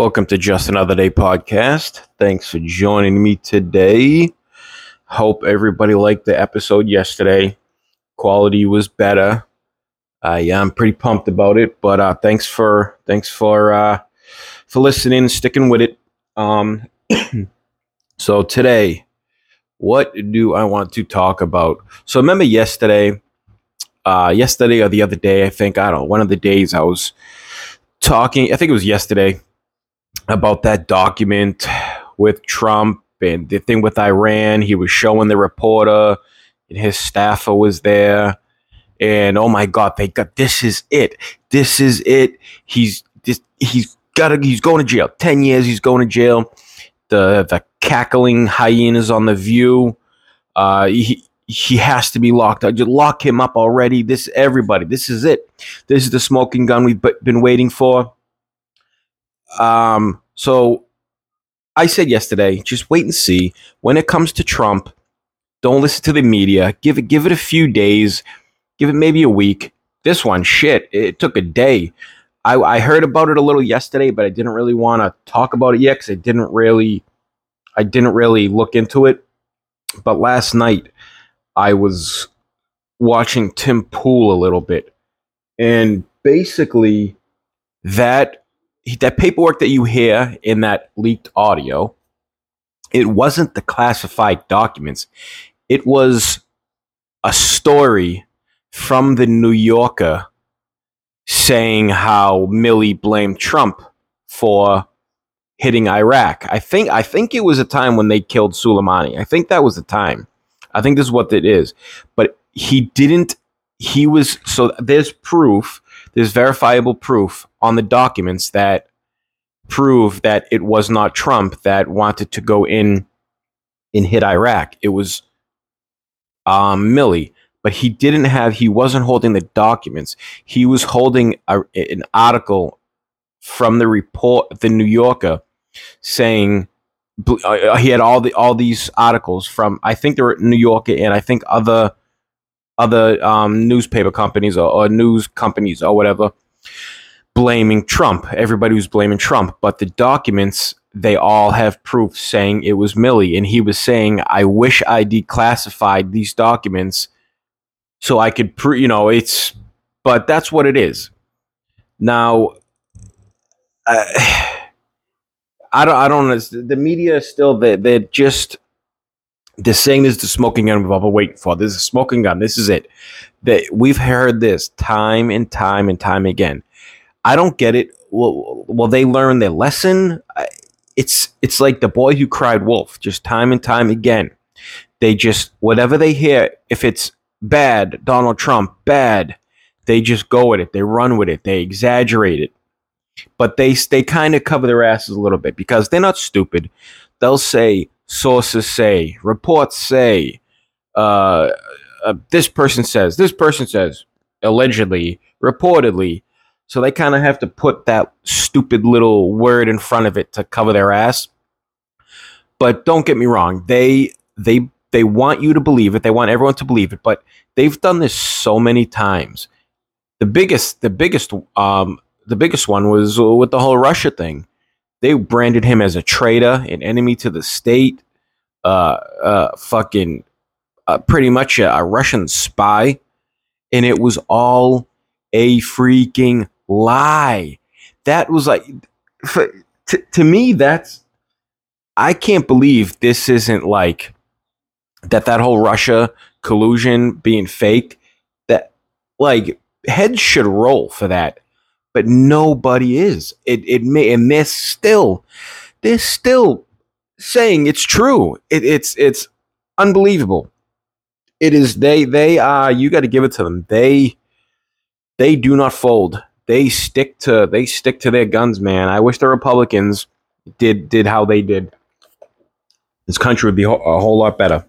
Welcome to Just Another Day podcast. Thanks for joining me today. Hope everybody liked the episode yesterday. Quality was better. Yeah, I'm pretty pumped about it. But uh, thanks for thanks for uh, for listening sticking with it. Um, so today, what do I want to talk about? So remember yesterday, uh, yesterday or the other day, I think I don't know, one of the days I was talking. I think it was yesterday about that document with Trump and the thing with Iran. He was showing the reporter, and his staffer was there. And oh my God, they got this is it. This is it. He's this. He's got to. He's going to jail. Ten years. He's going to jail. The the cackling hyenas on the View. Uh, he he has to be locked up. Just lock him up already. This everybody. This is it. This is the smoking gun we've been waiting for. Um, so I said yesterday, just wait and see. When it comes to Trump, don't listen to the media. Give it give it a few days. Give it maybe a week. This one, shit, it took a day. I, I heard about it a little yesterday, but I didn't really want to talk about it yet because I didn't really I didn't really look into it. But last night I was watching Tim Pool a little bit. And basically that that paperwork that you hear in that leaked audio, it wasn't the classified documents. It was a story from the New Yorker saying how Milley blamed Trump for hitting Iraq. I think I think it was a time when they killed Soleimani. I think that was the time. I think this is what it is. But he didn't he was so there's proof, there's verifiable proof on the documents that prove that it was not Trump that wanted to go in and hit Iraq. It was um, Milley, but he didn't have. He wasn't holding the documents. He was holding a, an article from the report, the New Yorker, saying uh, he had all the all these articles from. I think they were New Yorker and I think other other um, newspaper companies or, or news companies or whatever blaming Trump. Everybody was blaming Trump, but the documents they all have proof saying it was Milley, and he was saying, "I wish I declassified these documents so I could prove." You know, it's but that's what it is. Now, I, I don't. I don't. The media is still they they're just they're saying this is the smoking gun we've all waiting for. This is a smoking gun. This is it. That we've heard this time and time and time again. I don't get it. Will, will they learn their lesson? It's it's like the boy who cried wolf, just time and time again. They just whatever they hear, if it's bad, Donald Trump, bad, they just go with it. They run with it. They exaggerate it. But they they kind of cover their asses a little bit because they're not stupid. They'll say sources say, reports say, uh, uh, this person says, this person says, allegedly, reportedly. So they kind of have to put that stupid little word in front of it to cover their ass. But don't get me wrong, they they they want you to believe it. They want everyone to believe it, but they've done this so many times. The biggest the biggest um the biggest one was with the whole Russia thing. They branded him as a traitor, an enemy to the state, uh uh fucking uh, pretty much a, a Russian spy, and it was all a freaking lie. That was like, for, to, to me, that's, I can't believe this isn't like that, that whole Russia collusion being fake. That, like, heads should roll for that, but nobody is. It, it may, and they're still, they're still saying it's true. It, it's, it's unbelievable. It is, they, they are, you got to give it to them. They, they do not fold they stick to they stick to their guns, man. I wish the Republicans did did how they did. This country would be a whole lot better.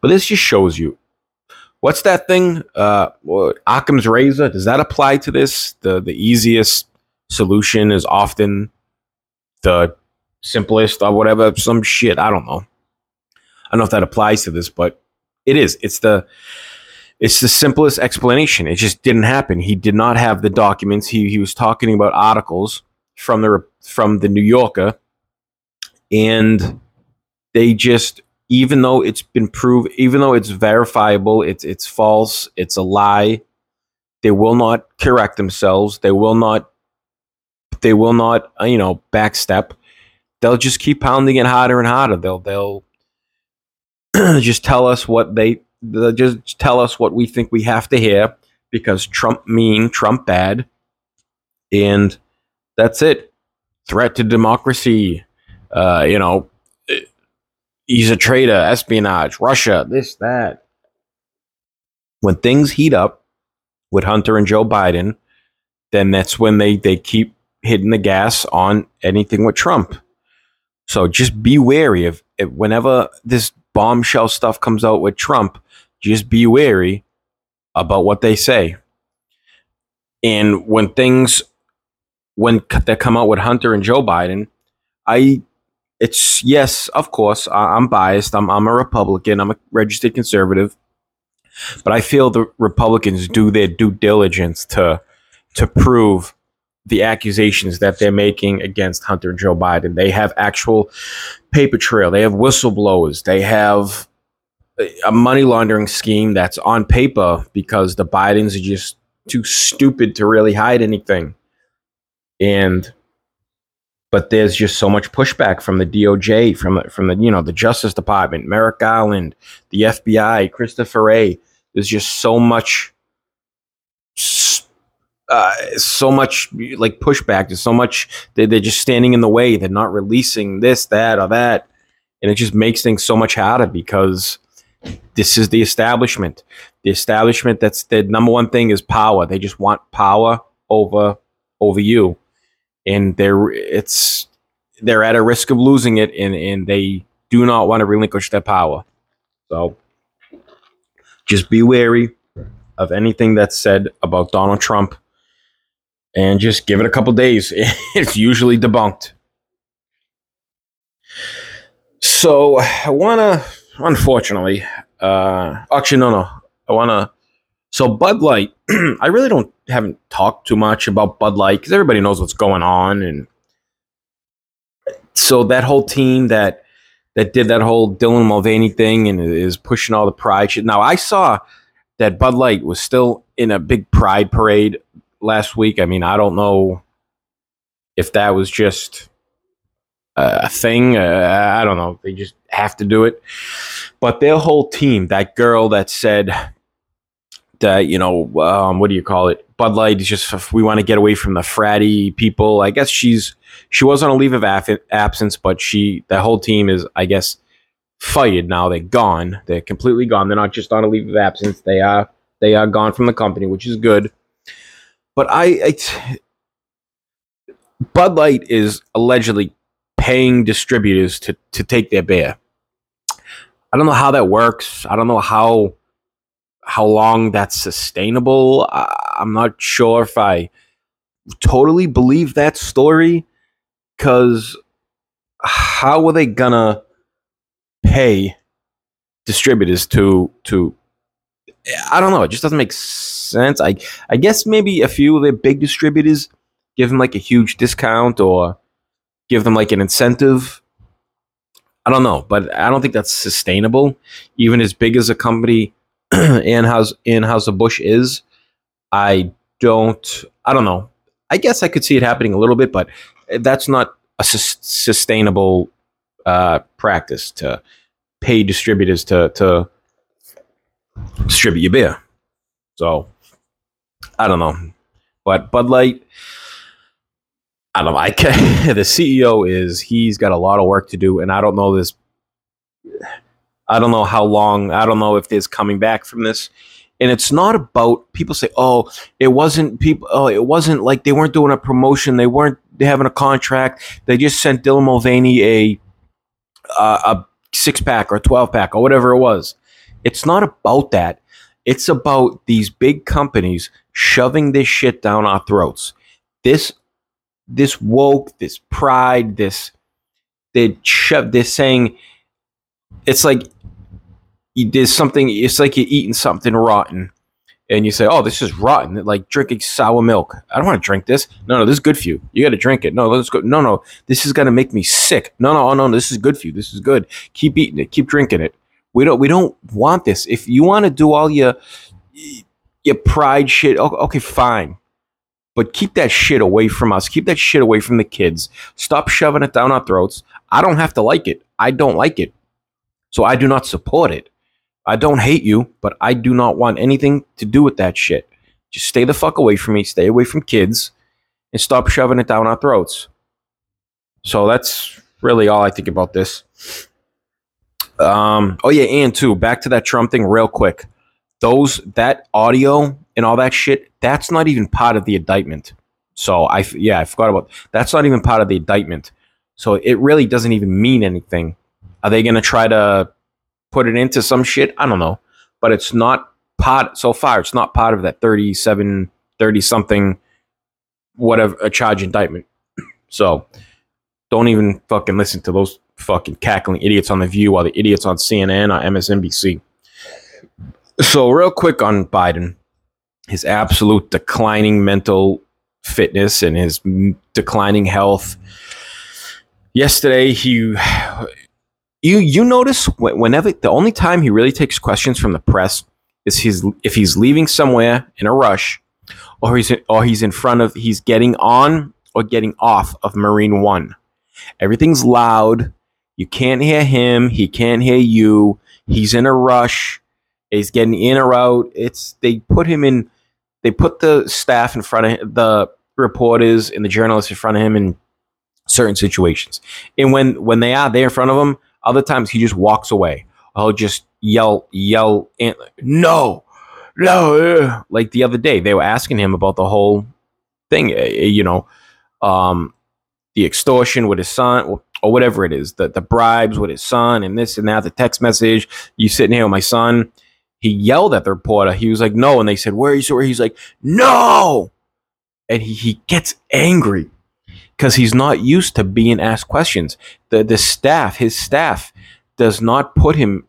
But this just shows you what's that thing? Uh, Occam's razor. Does that apply to this? The the easiest solution is often the simplest or whatever. Some shit. I don't know. I don't know if that applies to this, but it is. It's the it's the simplest explanation. It just didn't happen. He did not have the documents. He he was talking about articles from the from the New Yorker, and they just even though it's been proved, even though it's verifiable, it's it's false, it's a lie. They will not correct themselves. They will not. They will not, uh, you know, backstep. They'll just keep pounding it harder and harder. They'll they'll just tell us what they they'll just tell us what we think we have to hear because Trump mean, Trump bad, and that's it. Threat to democracy. Uh, you know, he's a traitor, espionage, Russia, this, that. When things heat up with Hunter and Joe Biden, then that's when they, they keep hitting the gas on anything with Trump. So just be wary of. Whenever this bombshell stuff comes out with Trump, just be wary about what they say. And when things, when they come out with Hunter and Joe Biden, I it's yes, of course, I, am biased. I'm I'm a Republican. I'm a registered conservative, but I feel the Republicans do their due diligence to to prove the accusations that they're making against Hunter and Joe Biden. They have actual paper trail. They have whistleblowers. They have a money laundering scheme that's on paper because the Bidens are just too stupid to really hide anything. And but there's just so much pushback from the DOJ, from from the you know the Justice Department, Merrick Garland, the FBI, Christopher Wray. There's just so much, uh, so much like pushback. There's so much they're, they're just standing in the way. They're not releasing this, that, or that, and it just makes things so much harder because this is the establishment. The establishment that's the number one thing is power. They just want power over over you and they're it's they're at a risk of losing it, and and they do not want to relinquish their power. So just be wary of anything that's said about Donald Trump, and just give it a couple days. it's usually debunked. So I wanna, unfortunately, uh, actually no, no, I wanna so Bud Light, I really don't haven't talked too much about Bud Light because everybody knows what's going on, and so that whole team that that did that whole Dylan Mulvaney thing and is pushing all the pride shit. Now I saw that Bud Light was still in a big pride parade last week. I mean, I don't know if that was just a thing. Uh, I don't know. They just have to do it. But their whole team, that girl that said that you know um, what do you call it bud light is just we want to get away from the fratty people i guess she's she was on a leave of af- absence but she the whole team is i guess fired now they're gone they're completely gone they're not just on a leave of absence they are they are gone from the company which is good but i, I bud light is allegedly paying distributors to to take their beer i don't know how that works i don't know how how long that's sustainable. I, am not sure if I totally believe that story because how are they gonna pay distributors to to I don't know. It just doesn't make sense. I I guess maybe a few of the big distributors give them like a huge discount or give them like an incentive. I don't know, but I don't think that's sustainable. Even as big as a company Anheuser Anheuser Busch is. I don't. I don't know. I guess I could see it happening a little bit, but that's not a su- sustainable uh, practice to pay distributors to to distribute your beer. So I don't know, but Bud Light. I don't know. I can, the CEO is he's got a lot of work to do, and I don't know this I don't know how long. I don't know if there's coming back from this. And it's not about people say, "Oh, it wasn't people. Oh, it wasn't like they weren't doing a promotion. They weren't having a contract. They just sent Dylan Mulvaney a uh, a six pack or twelve pack or whatever it was." It's not about that. It's about these big companies shoving this shit down our throats. This this woke, this pride, this they shove. They're saying it's like there's something. It's like you're eating something rotten, and you say, "Oh, this is rotten," like drinking sour milk. I don't want to drink this. No, no, this is good for you. You got to drink it. No, let's go. No, no, this is gonna make me sick. No, no, oh, no, this is good for you. This is good. Keep eating it. Keep drinking it. We don't. We don't want this. If you want to do all your your pride shit, okay, fine. But keep that shit away from us. Keep that shit away from the kids. Stop shoving it down our throats. I don't have to like it. I don't like it. So I do not support it. I don't hate you, but I do not want anything to do with that shit. Just stay the fuck away from me, stay away from kids, and stop shoving it down our throats. So that's really all I think about this. Um, oh yeah, and too, back to that Trump thing real quick. Those that audio and all that shit, that's not even part of the indictment. So I yeah, I forgot about that's not even part of the indictment. So it really doesn't even mean anything. Are they going to try to put it into some shit. I don't know, but it's not part so far. It's not part of that 37, 30 something, whatever a charge indictment. So don't even fucking listen to those fucking cackling idiots on the View or the idiots on CNN or MSNBC. So real quick on Biden, his absolute declining mental fitness and his declining health. Yesterday, he you you notice whenever the only time he really takes questions from the press is he's if he's leaving somewhere in a rush or he's or he's in front of he's getting on or getting off of Marine 1. Everything's loud. You can't hear him, he can't hear you. He's in a rush. He's getting in or out. It's they put him in they put the staff in front of the reporters and the journalists in front of him in certain situations. And when when they are there in front of him, other times he just walks away. I'll just yell, yell, and no, no. Like the other day, they were asking him about the whole thing, eh, eh, you know, um, the extortion with his son or whatever it is, the, the bribes with his son and this and that, the text message, you sitting here with my son. He yelled at the reporter. He was like, no. And they said, where are you? Where he's like, no. And he, he gets angry because he's not used to being asked questions. The the staff, his staff, does not put him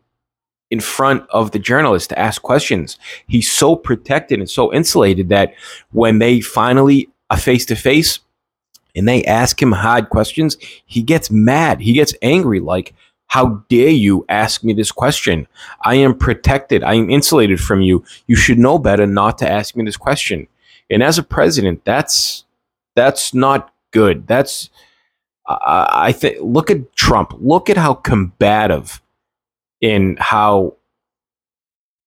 in front of the journalist to ask questions. He's so protected and so insulated that when they finally are face to face and they ask him hard questions, he gets mad. He gets angry like how dare you ask me this question? I am protected. I am insulated from you. You should know better not to ask me this question. And as a president, that's that's not good. That's uh, I think. Look at Trump. Look at how combative in how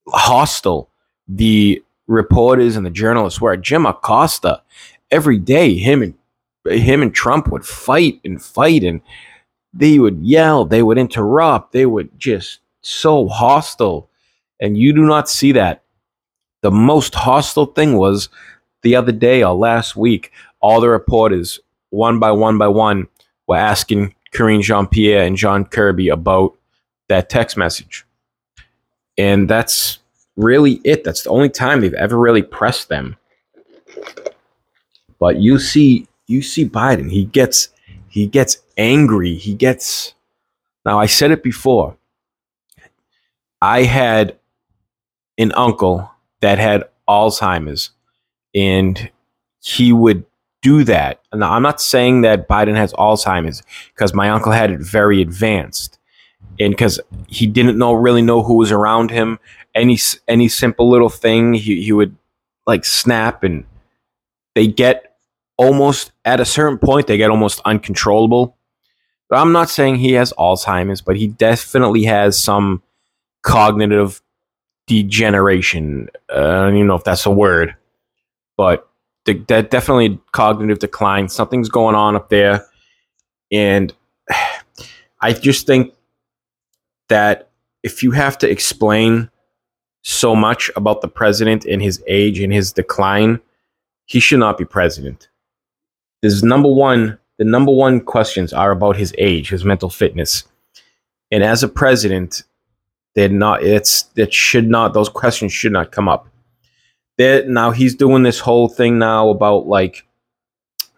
hostile the reporters and the journalists were. Jim Acosta, every day, him and him and Trump would fight and fight, and they would yell, they would interrupt, they would just so hostile. And you do not see that. The most hostile thing was the other day or last week, all the reporters one by one by one, were asking Karine Jean Pierre and John Kirby about that text message. And that's really it. That's the only time they've ever really pressed them. But you see, you see Biden, he gets he gets angry. He gets now I said it before. I had an uncle that had Alzheimer's and he would do that. Now, I'm not saying that Biden has Alzheimer's because my uncle had it very advanced, and because he didn't know really know who was around him. Any any simple little thing, he he would like snap, and they get almost at a certain point they get almost uncontrollable. But I'm not saying he has Alzheimer's, but he definitely has some cognitive degeneration. Uh, I don't even know if that's a word, but de- de- definitely cognitive decline. Something's going on up there, and I just think that if you have to explain so much about the president and his age and his decline, he should not be president. This number one. The number one questions are about his age, his mental fitness, and as a president, they're not. It's that should not. Those questions should not come up that now he's doing this whole thing now about like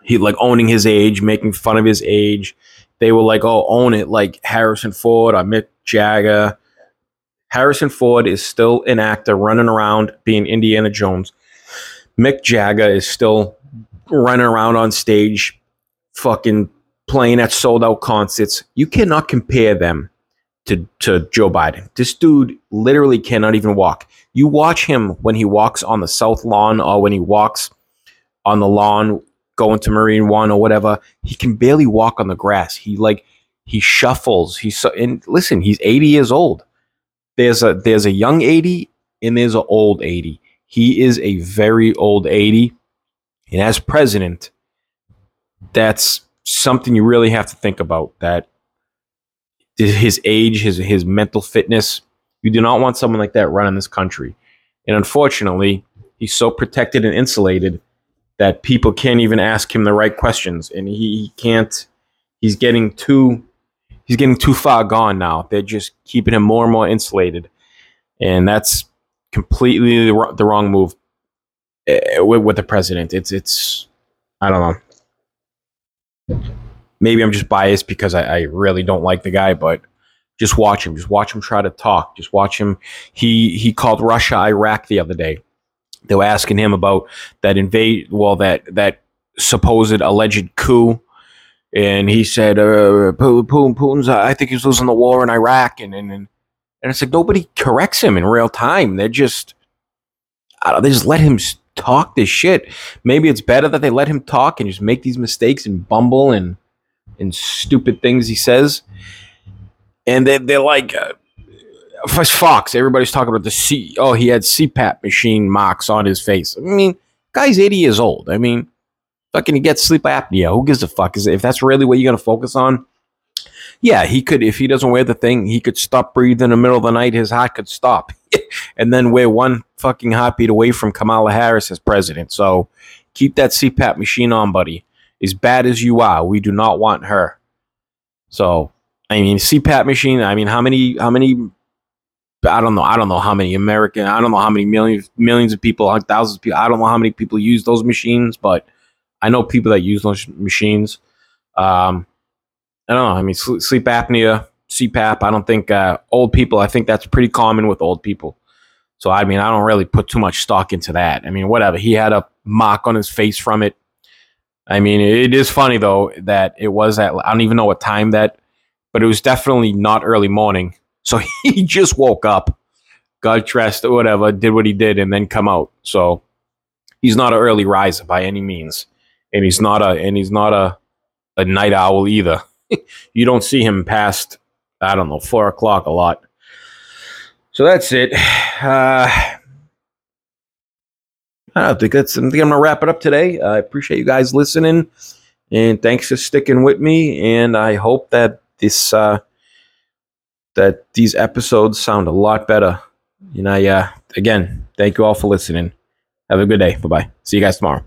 he like owning his age, making fun of his age. They were like, "Oh, own it," like Harrison Ford or Mick Jagger. Harrison Ford is still an actor running around being Indiana Jones. Mick Jagger is still running around on stage, fucking playing at sold out concerts. You cannot compare them to, to Joe Biden. This dude literally cannot even walk. You watch him when he walks on the South Lawn or when he walks on the lawn going to Marine One or whatever. He can barely walk on the grass. He like he shuffles. He's so and listen, he's 80 years old. There's a there's a young 80 and there's an old 80. He is a very old 80. And as president, that's something you really have to think about that his age, his his mental fitness. You do not want someone like that running this country. And unfortunately, he's so protected and insulated that people can't even ask him the right questions. And he, he can't he's getting too he's getting too far gone now. They're just keeping him more and more insulated. And that's completely the, the wrong move with, with the president. It's it's I don't know. Maybe I'm just biased because I, I really don't like the guy, but just watch him. Just watch him try to talk. Just watch him. He he called Russia Iraq the other day. They were asking him about that invade. Well, that that supposed alleged coup, and he said, uh, "Putin, Putin's. I think he's losing the war in Iraq." And and and and it's like nobody corrects him in real time. They're just they just let him talk this shit. Maybe it's better that they let him talk and just make these mistakes and bumble and and stupid things he says. And they, they're like, uh, Fox, everybody's talking about the C. Oh, he had CPAP machine marks on his face. I mean, guy's 80 years old. I mean, fucking he gets sleep apnea. Who gives a fuck? Is if that's really what you're gonna focus on? Yeah, he could. If he doesn't wear the thing, he could stop breathing in the middle of the night. His heart could stop, and then we're one fucking heartbeat away from Kamala Harris as president. So keep that CPAP machine on, buddy as bad as you are, we do not want her. So, I mean, CPAP machine. I mean, how many? How many? I don't know. I don't know how many American. I don't know how many millions millions of people, thousands of people. I don't know how many people use those machines, but I know people that use those machines. Um, I don't know. I mean, sleep apnea, CPAP. I don't think uh, old people. I think that's pretty common with old people. So I mean, I don't really put too much stock into that. I mean, whatever. He had a mark on his face from it. I mean, it is funny though that it was at I don't even know what time that, but it was definitely not early morning. So he just woke up, got dressed or whatever, did what he did, and then come out. So he's not an early riser by any means, and he's not a and he's not a a night owl either. you don't see him past I don't know four o'clock a lot. So that's it. Uh, I think that's. I think I'm gonna wrap it up today. I appreciate you guys listening, and thanks for sticking with me. And I hope that this uh, that these episodes sound a lot better. You know, yeah. Again, thank you all for listening. Have a good day. Bye bye. See you guys tomorrow.